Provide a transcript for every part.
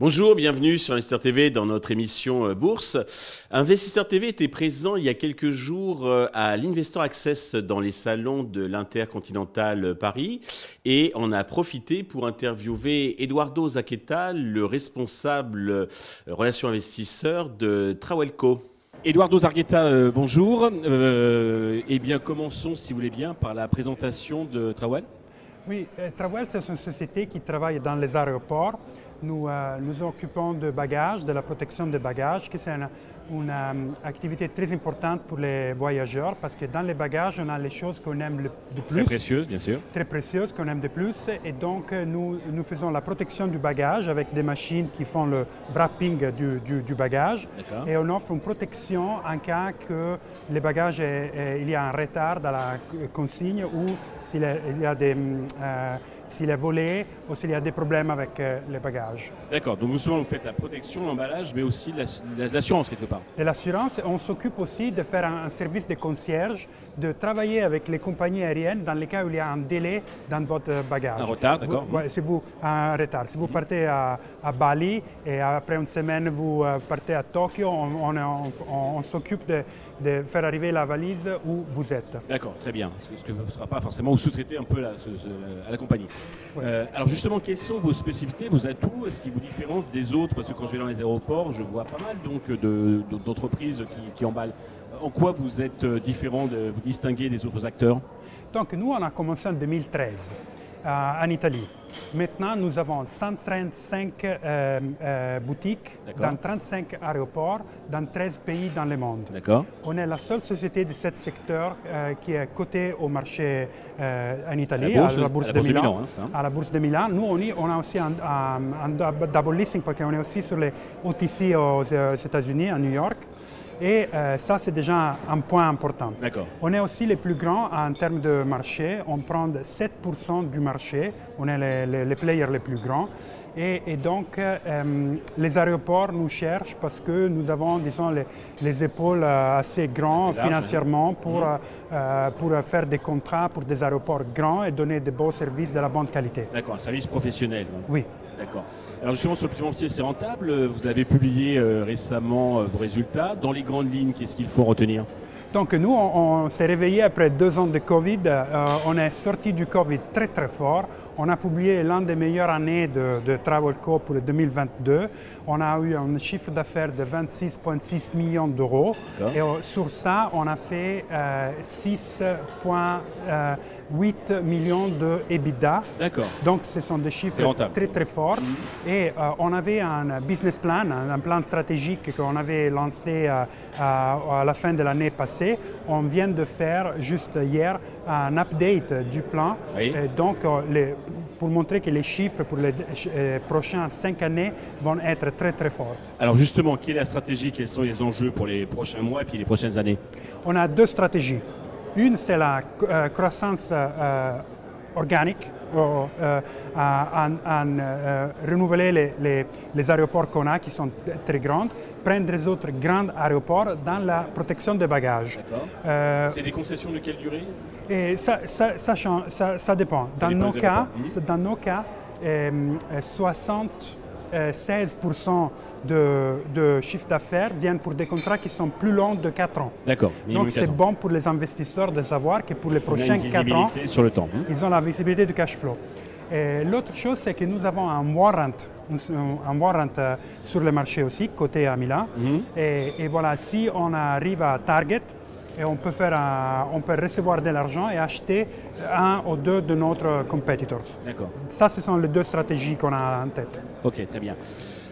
Bonjour, bienvenue sur Investisseur TV dans notre émission euh, Bourse. Investisseur TV était présent il y a quelques jours euh, à l'Investor Access dans les salons de l'Intercontinental Paris et on a profité pour interviewer Eduardo Zaqueta, le responsable euh, relations investisseurs de Trawelco. Eduardo Zargueta, bonjour. eh bien, commençons, si vous voulez bien, par la présentation de Trawel. Oui, Trawel, c'est une société qui travaille dans les aéroports nous euh, nous occupons de bagages, de la protection des bagages, qui c'est une, euh, activité très importante pour les voyageurs parce que dans les bagages, on a les choses qu'on aime le, de plus. Très précieuses, bien sûr. Très précieuses, qu'on aime de plus. Et donc, euh, nous, nous faisons la protection du bagage avec des machines qui font le wrapping du, du, bagage. Et on offre une protection en cas que les bagages, il y a un retard dans la consigne ou s'il y a des s'il est volé ou s'il y a des problèmes avec euh, les bagages. D'accord, donc souvent vous faites la protection, l'emballage, mais aussi l'assurance quelque part. De l'assurance, on s'occupe aussi de faire un, service de concierge, de travailler avec les compagnies aériennes dans les cas où il y a un délai dans votre bagage. Un retard, d'accord. si vous, un retard. Si vous mhm. partez à, Bali et après une semaine vous euh, partez à Tokyo, on s'occupe de de faire arriver la valise où vous êtes. D'accord, très bien. Ce que ne sera pas forcément sous-traiter un peu à la compagnie. Euh, alors justement, quelles sont vos spécificités, vos atouts? Est-ce qui vous différencient des autres? Parce que quand je vais dans les aéroports, je vois pas mal donc d'entreprises qui, emballent. En quoi vous êtes euh, différent, de, vous distinguer des autres acteurs? Donc nous, on a commencé en 2013 en Italie. Maintenant, nous avons 135 euh, euh, boutiques dans 35 aéroports dans 13 pays dans le monde. On est la seule société de ce secteur euh, qui est cotée au marché en Italie, à la bourse, de, Milan. Hein, à la bourse de Milan. Nous, on, on a aussi un, double listing parce qu'on est aussi sur les OTC aux États-Unis, à New York. Et euh, ça, c'est déjà un point important. On est aussi les plus grands en termes de marché. On prend 7% du marché. On est les, players les plus grands. Et, donc, euh, les aéroports nous cherchent parce que nous avons, disons, les, épaules euh, assez grandes hein. financièrement pour, mmh. pour faire des contrats pour des aéroports grands et donner de beaux services de la bonne qualité. D'accord, un service professionnel. Oui. D'accord. Alors justement sur le financier, c'est rentable. Vous avez publié euh, récemment euh, vos résultats. Dans les grandes lignes, qu'est-ce qu'il faut retenir? Donc nous, on, s'est réveillé après deux ans de Covid. Euh, on est sorti du Covid très très fort. On a publié l'un des meilleures années de, de Travelco pour le 2022. On a eu un chiffre d'affaires de 26,6 millions d'euros. Et sur ça, on a fait 6 8 millions de EBITDA. D'accord. Donc ce sont des chiffres très très forts. Mhm. Et euh, on avait un business plan, un, plan stratégique qu'on avait lancé euh, à, la fin de l'année passée. On vient de faire juste hier un update du plan. Et donc euh, pour montrer que les chiffres pour les prochaines cinq années vont être très très forts. Alors justement, quelle est la stratégie? Quels sont les enjeux pour les prochains mois et puis les prochaines années? On a deux stratégies. Une, c'est la euh, croissance euh, organique, en, euh, renouveler les, les, aéroports qu'on a, qui sont très grands, prendre les autres grands aéroports dans la protection des bagages. c'est des concessions de quelle durée? et ça, ça, ça, ça, dépend. Dans nos, cas, dans nos cas, 60 16% de, de, chiffre d'affaires viennent pour des contrats qui sont plus longs de 4 ans. D'accord. Donc c'est bon pour les investisseurs de savoir que pour les prochains 4 ans, sur le temps. Hein. ils ont la visibilité du cash flow. L'autre chose, c'est que nous avons un warrant, un warrant euh, sur le marché aussi, côté à Milan. Mhm. et, et, voilà, si on arrive à Target, et on peut, faire on peut recevoir de l'argent et acheter un ou deux de nos competitors. D'accord. Ça, ce sont les deux stratégies qu'on a en tête. Ok, très bien.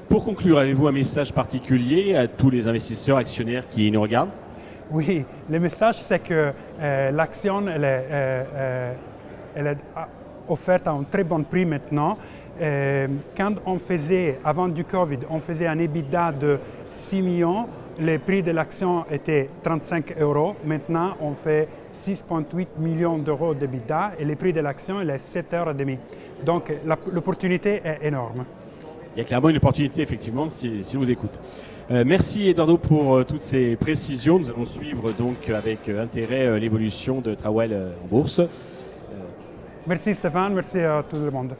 Pour conclure, avez-vous un message particulier à tous les investisseurs, actionnaires qui nous regardent? Oui, le message, c'est que euh, l'action, elle est, euh, euh, elle est offerte à un très bon prix maintenant. quand on faisait, avant du Covid, on faisait un EBITDA de 6 millions, le prix de l'action était 35 euros. Maintenant, on fait 6,8 millions d'euros d'EBITDA et le prix de l'action est 7,5 euros. Donc, l'opportunité est énorme. il y a clairement une opportunité, effectivement, si, si vous écoute. merci Eduardo pour toutes ces précisions. Nous allons suivre donc avec intérêt l'évolution de Trawell en bourse. Merci Stéphane, merci à tout le monde.